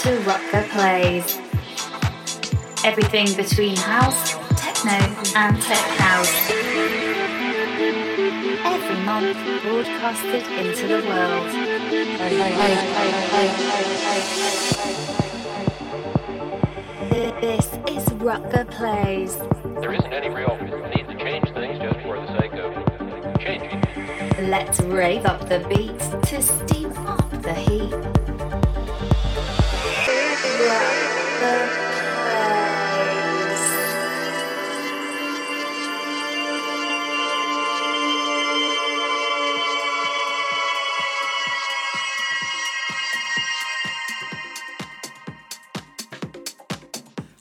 To Rutger Plays. Everything between house, techno, and tech house. Every month broadcasted into the world. This is Rutger Plays. There isn't any real need to change things just for the sake of changing. Let's rave up the beat to steam up the heat.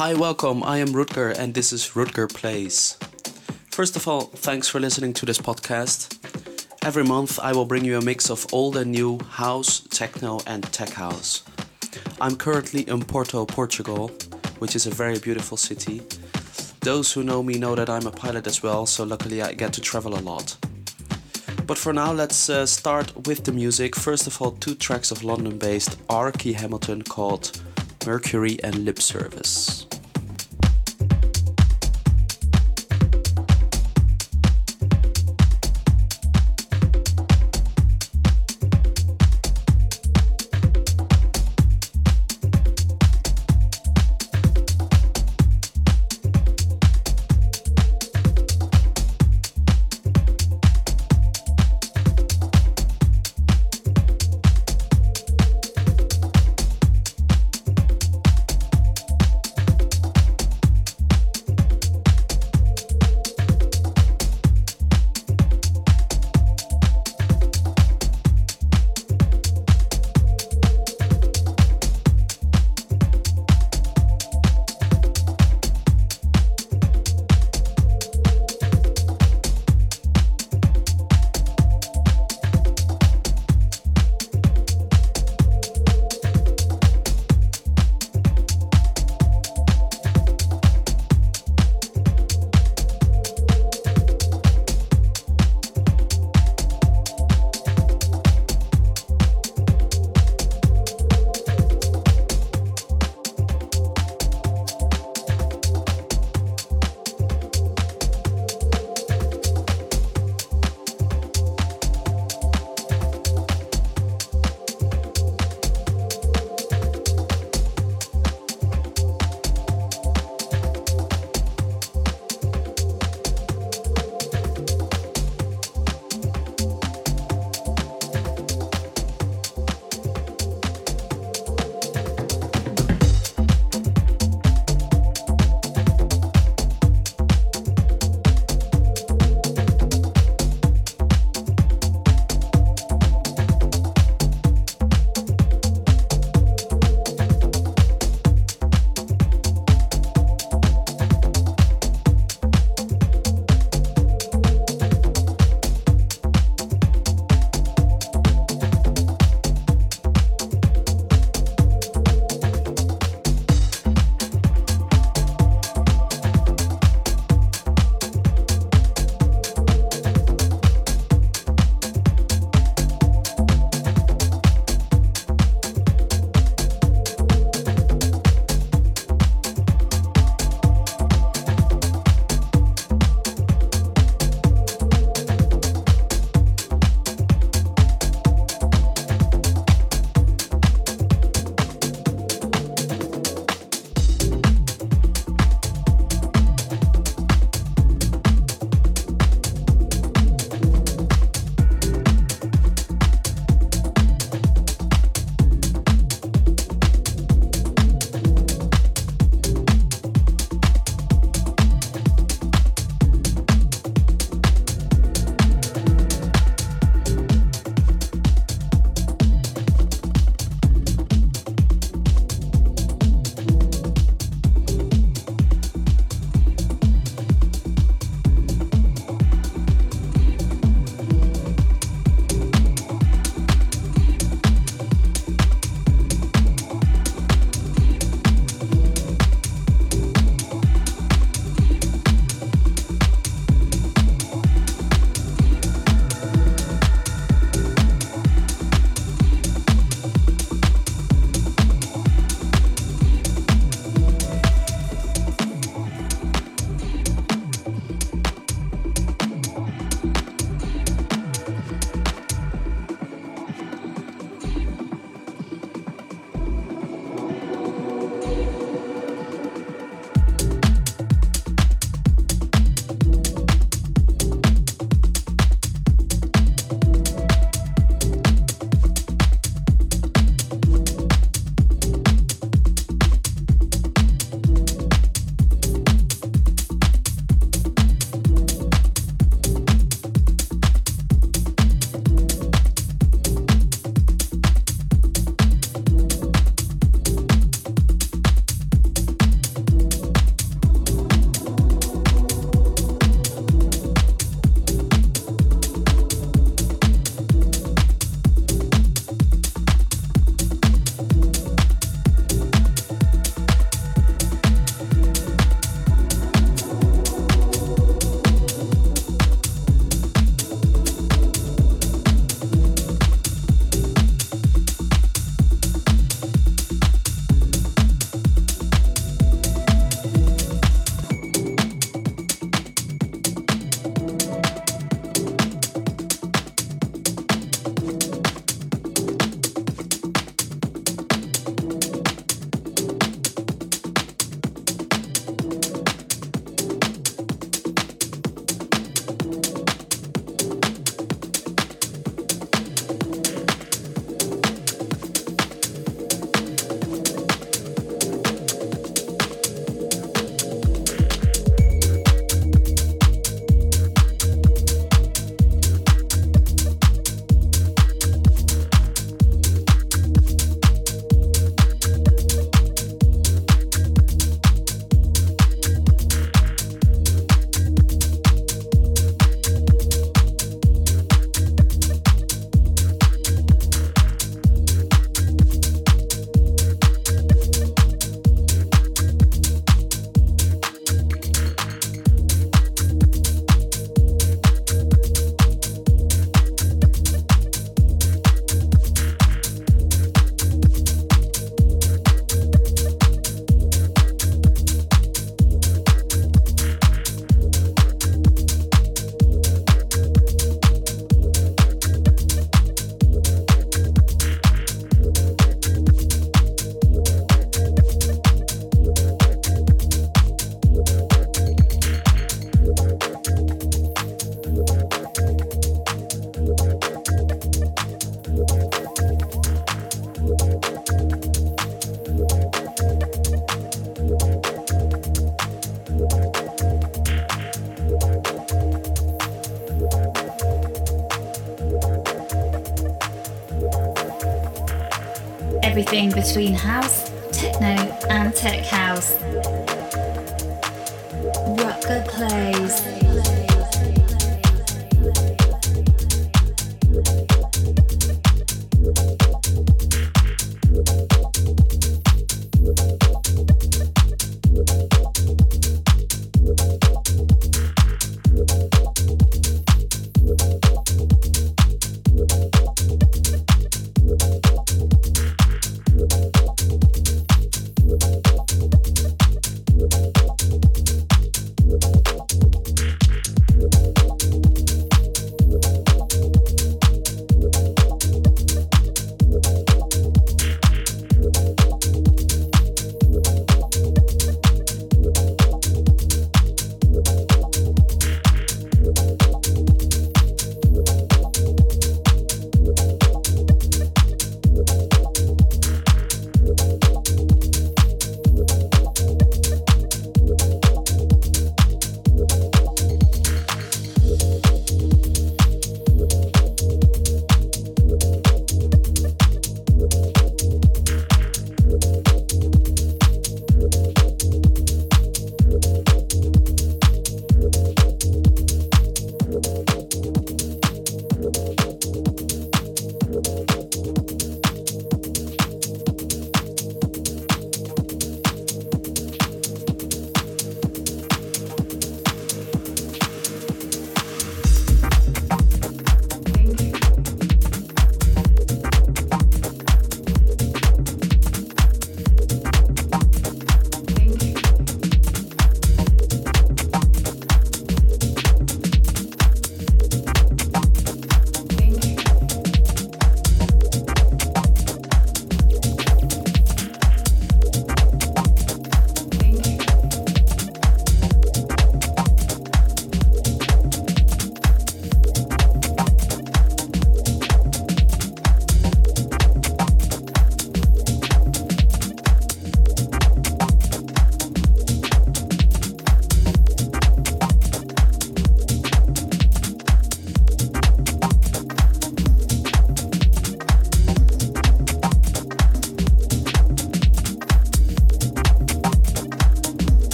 Hi, welcome. I am Rutger, and this is Rutger Plays. First of all, thanks for listening to this podcast. Every month, I will bring you a mix of old and new house, techno, and tech house. I'm currently in Porto, Portugal, which is a very beautiful city. Those who know me know that I'm a pilot as well, so luckily I get to travel a lot. But for now, let's uh, start with the music. First of all, two tracks of London based Archie Hamilton called Mercury and Lip Service. Between house, techno, and tech house.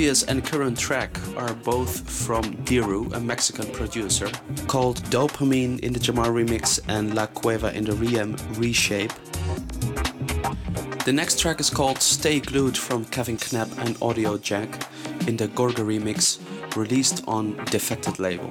Previous and current track are both from Dieru, a Mexican producer, called Dopamine in the Jamahr remix and La Cueva in the Reyam reshape. The next track is called Stay Glued from Kevin Knapp and Audiojack in the Gorga remix, released on Defected label.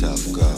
You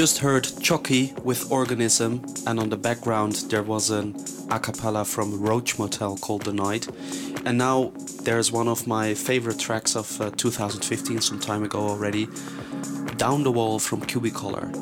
just heard Chocky with Organism, and on the background there was an a cappella from Roach Motel called The Night. And now there's one of my favorite tracks of uh, 2015, some time ago already Down the Wall from Cubicolor.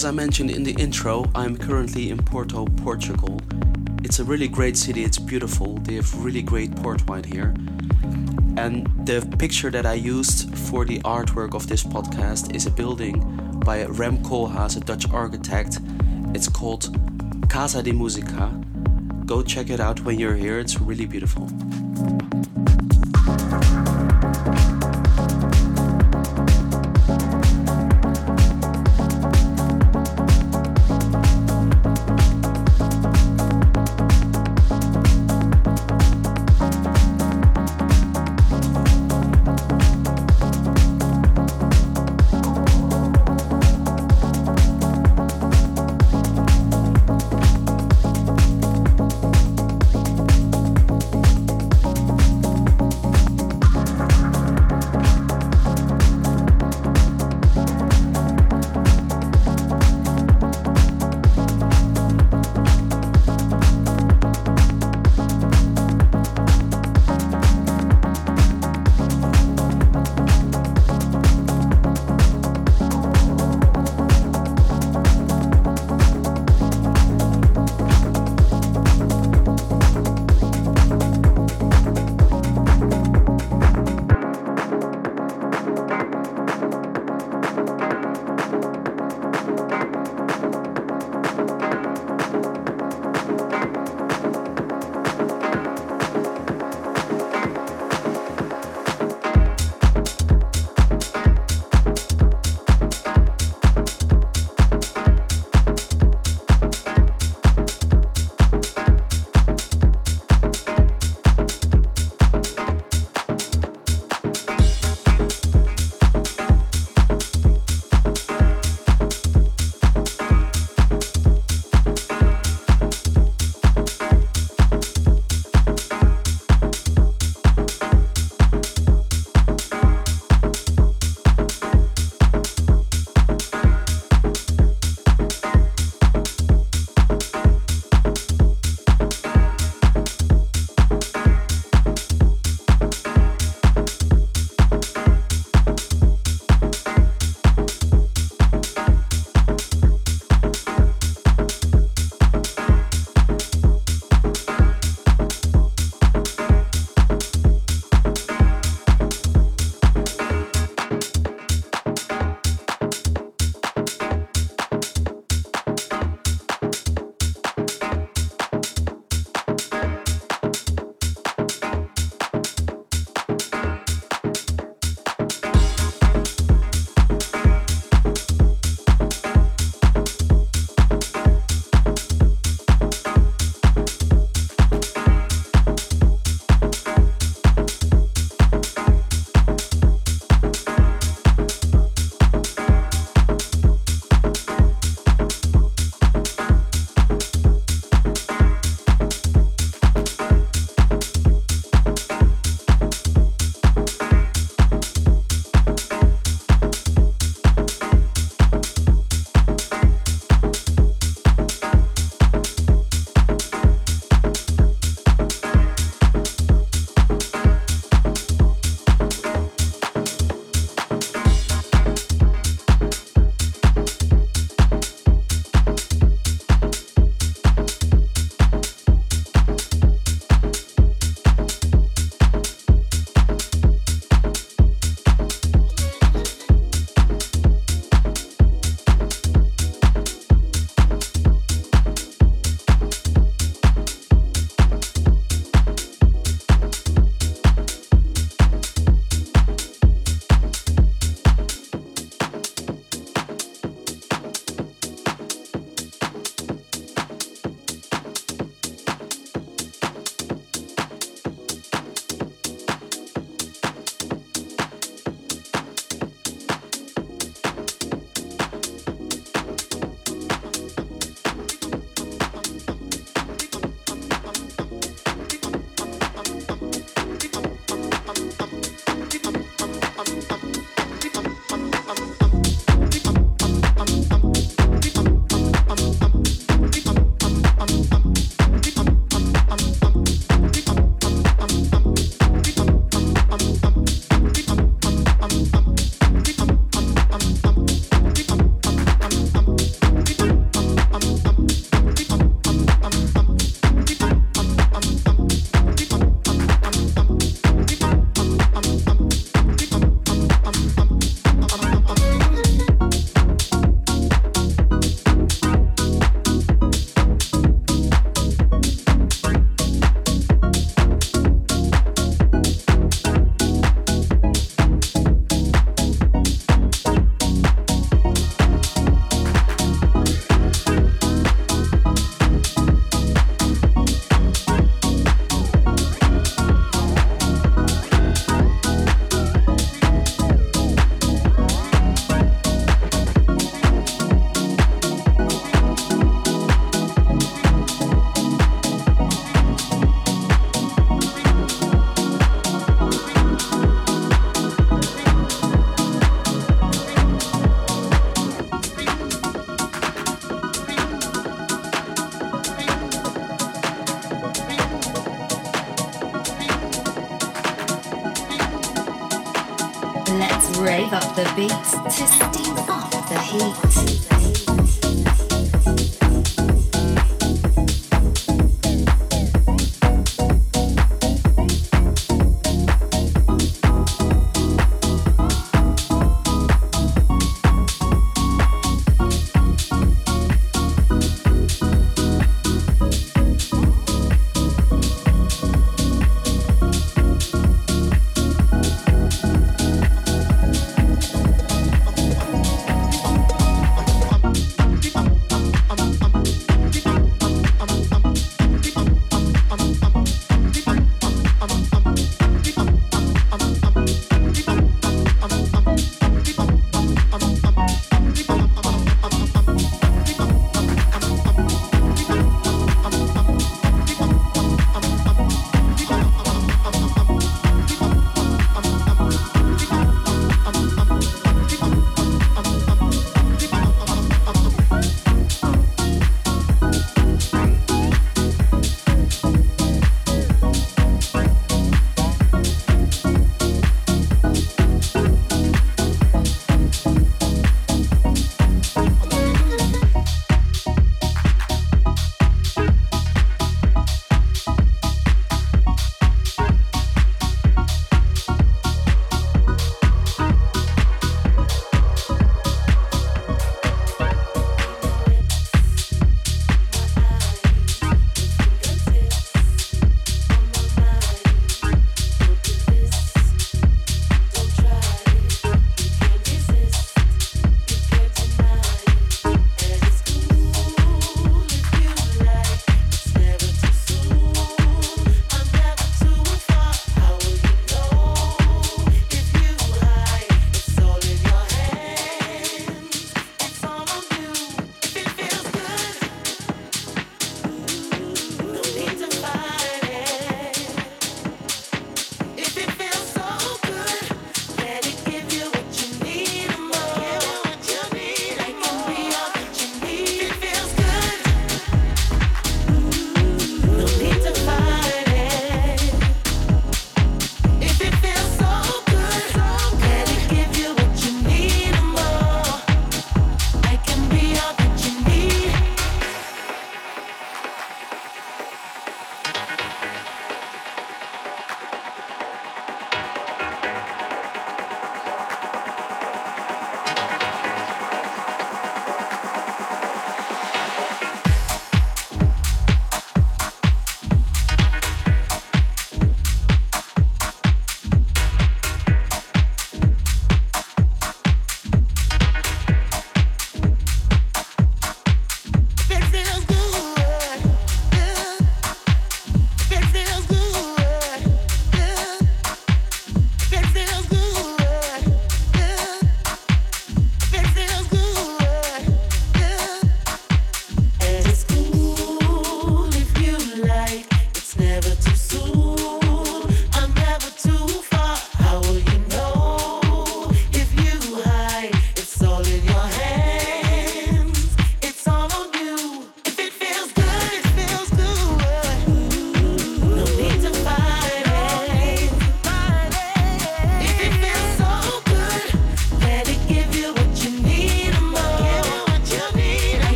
As I mentioned in the intro, I'm currently in Porto, Portugal. It's a really great city, it's beautiful, they have really great port wine here. And the picture that I used for the artwork of this podcast is a building by Rem Koolhaas, a Dutch architect. It's called Casa de Musica. Go check it out when you're here, it's really beautiful.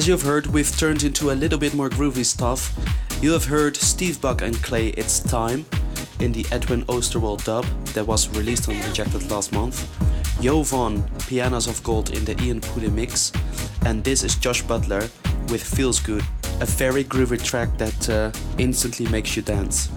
As you've heard, we've turned into a little bit more groovy stuff. You have heard Steve Bug and Clay It's Time in the Edwin Oosterwal dub that was released on Rejected last month. Jovonn, Pianos of Gold in the Ian Pooley mix. And this is Josh Butler with Feels Good a very groovy track that uh, instantly makes you dance.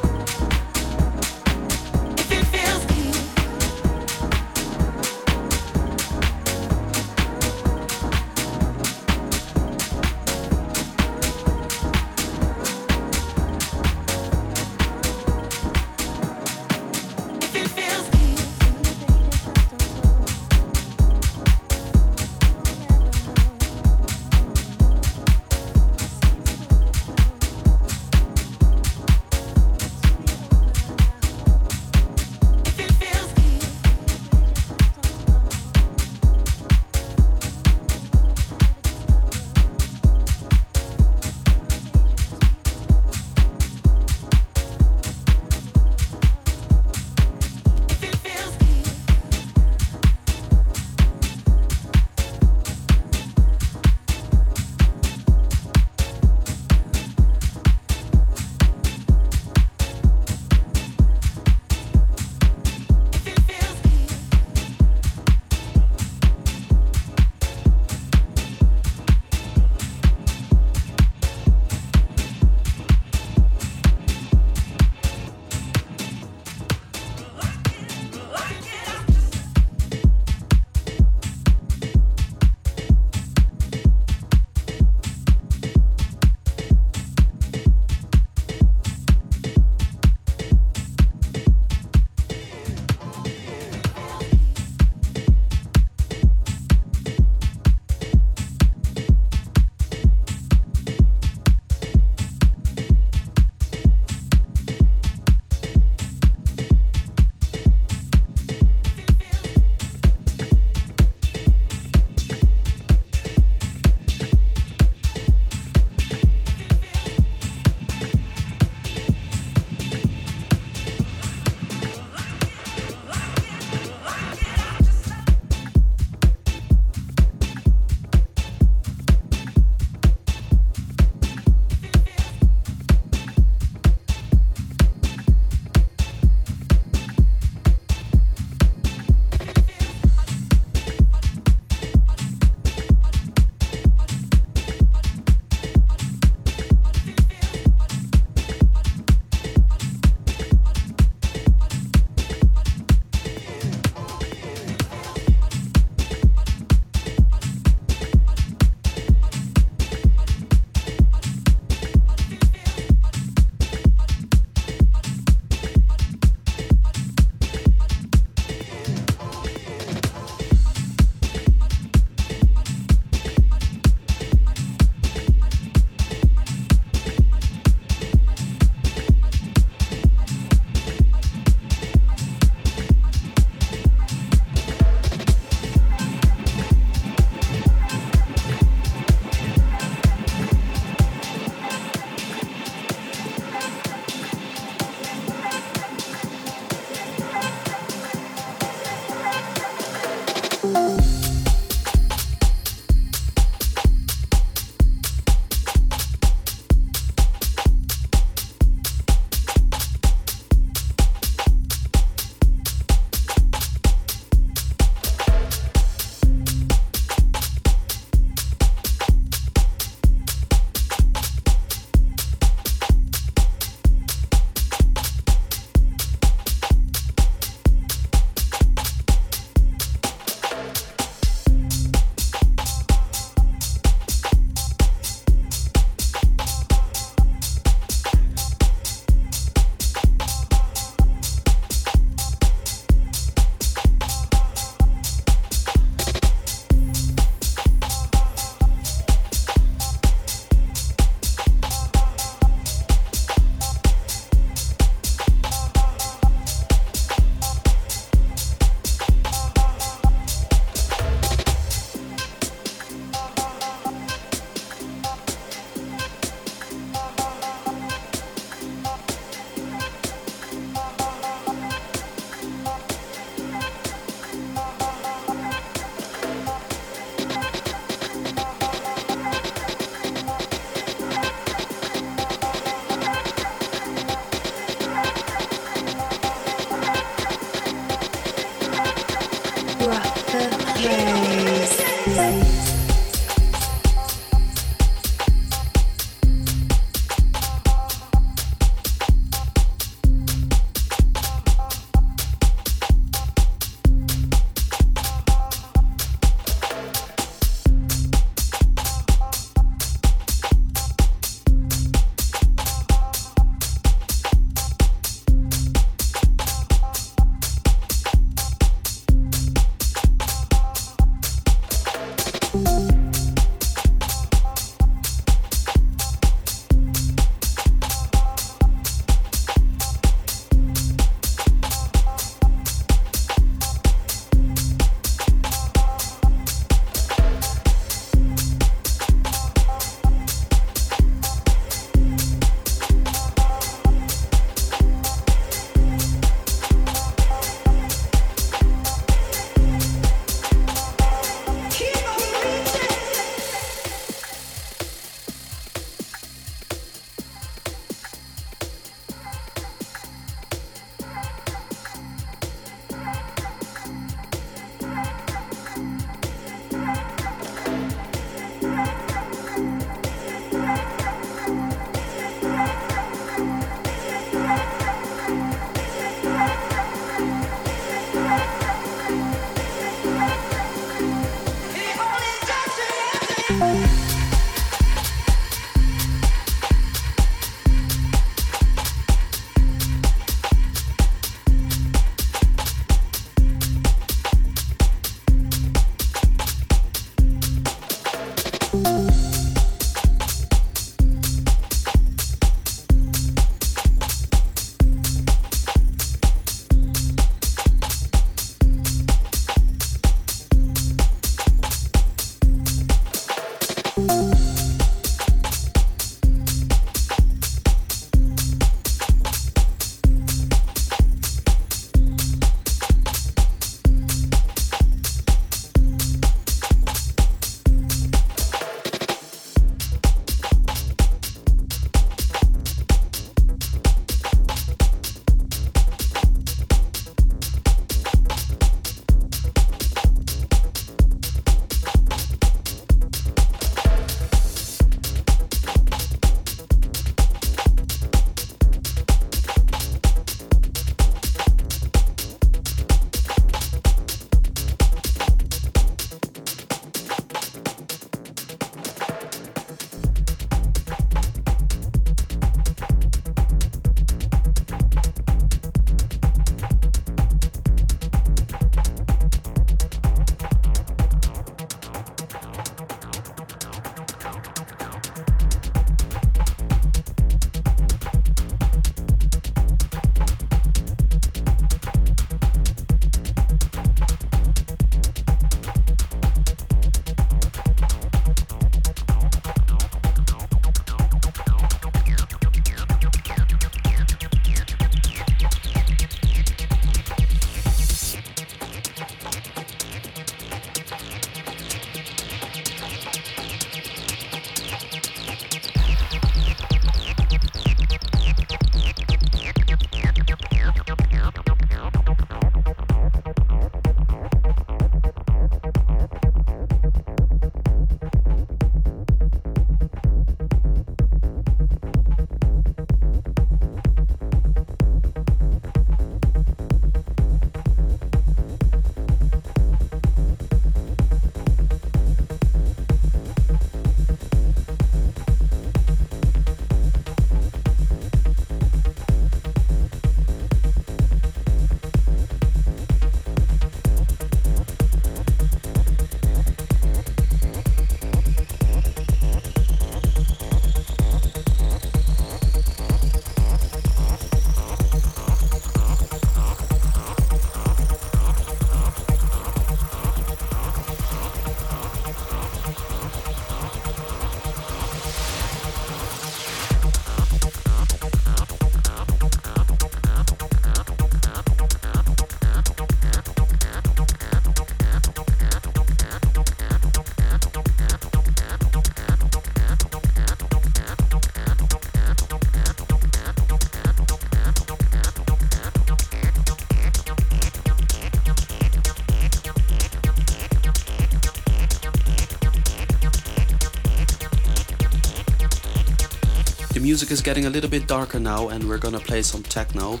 Music is getting a little bit darker now, and we're gonna play some techno.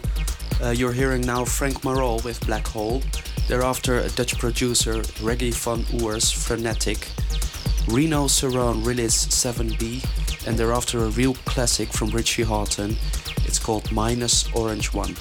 Uh, you're hearing now Frank Maurel with Black Hole. Thereafter, a Dutch producer, Peggy van Oers, Frenetic. Rino Cerrone released 7B, and thereafter a real classic from Richie Hawtin. It's called Minus Orange One.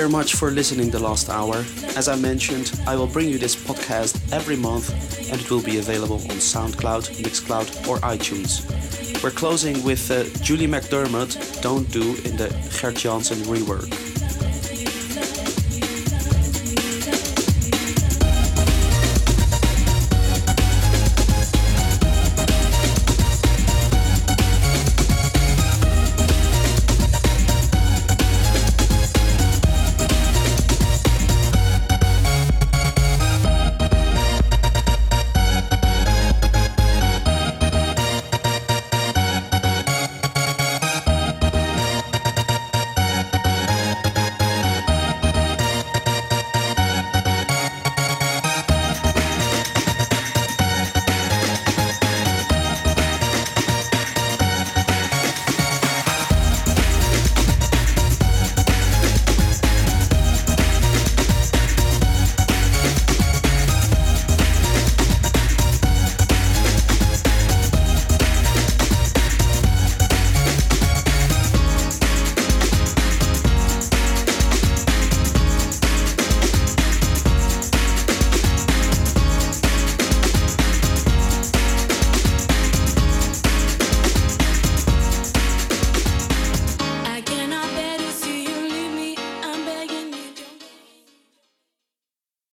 Very much for listening the last hour. As I mentioned, I will bring you this podcast every month and it will be available on SoundCloud, Mixcloud, or iTunes. We're closing with uh, Julie McDermott, Don't Do in the Gerd Janson rework.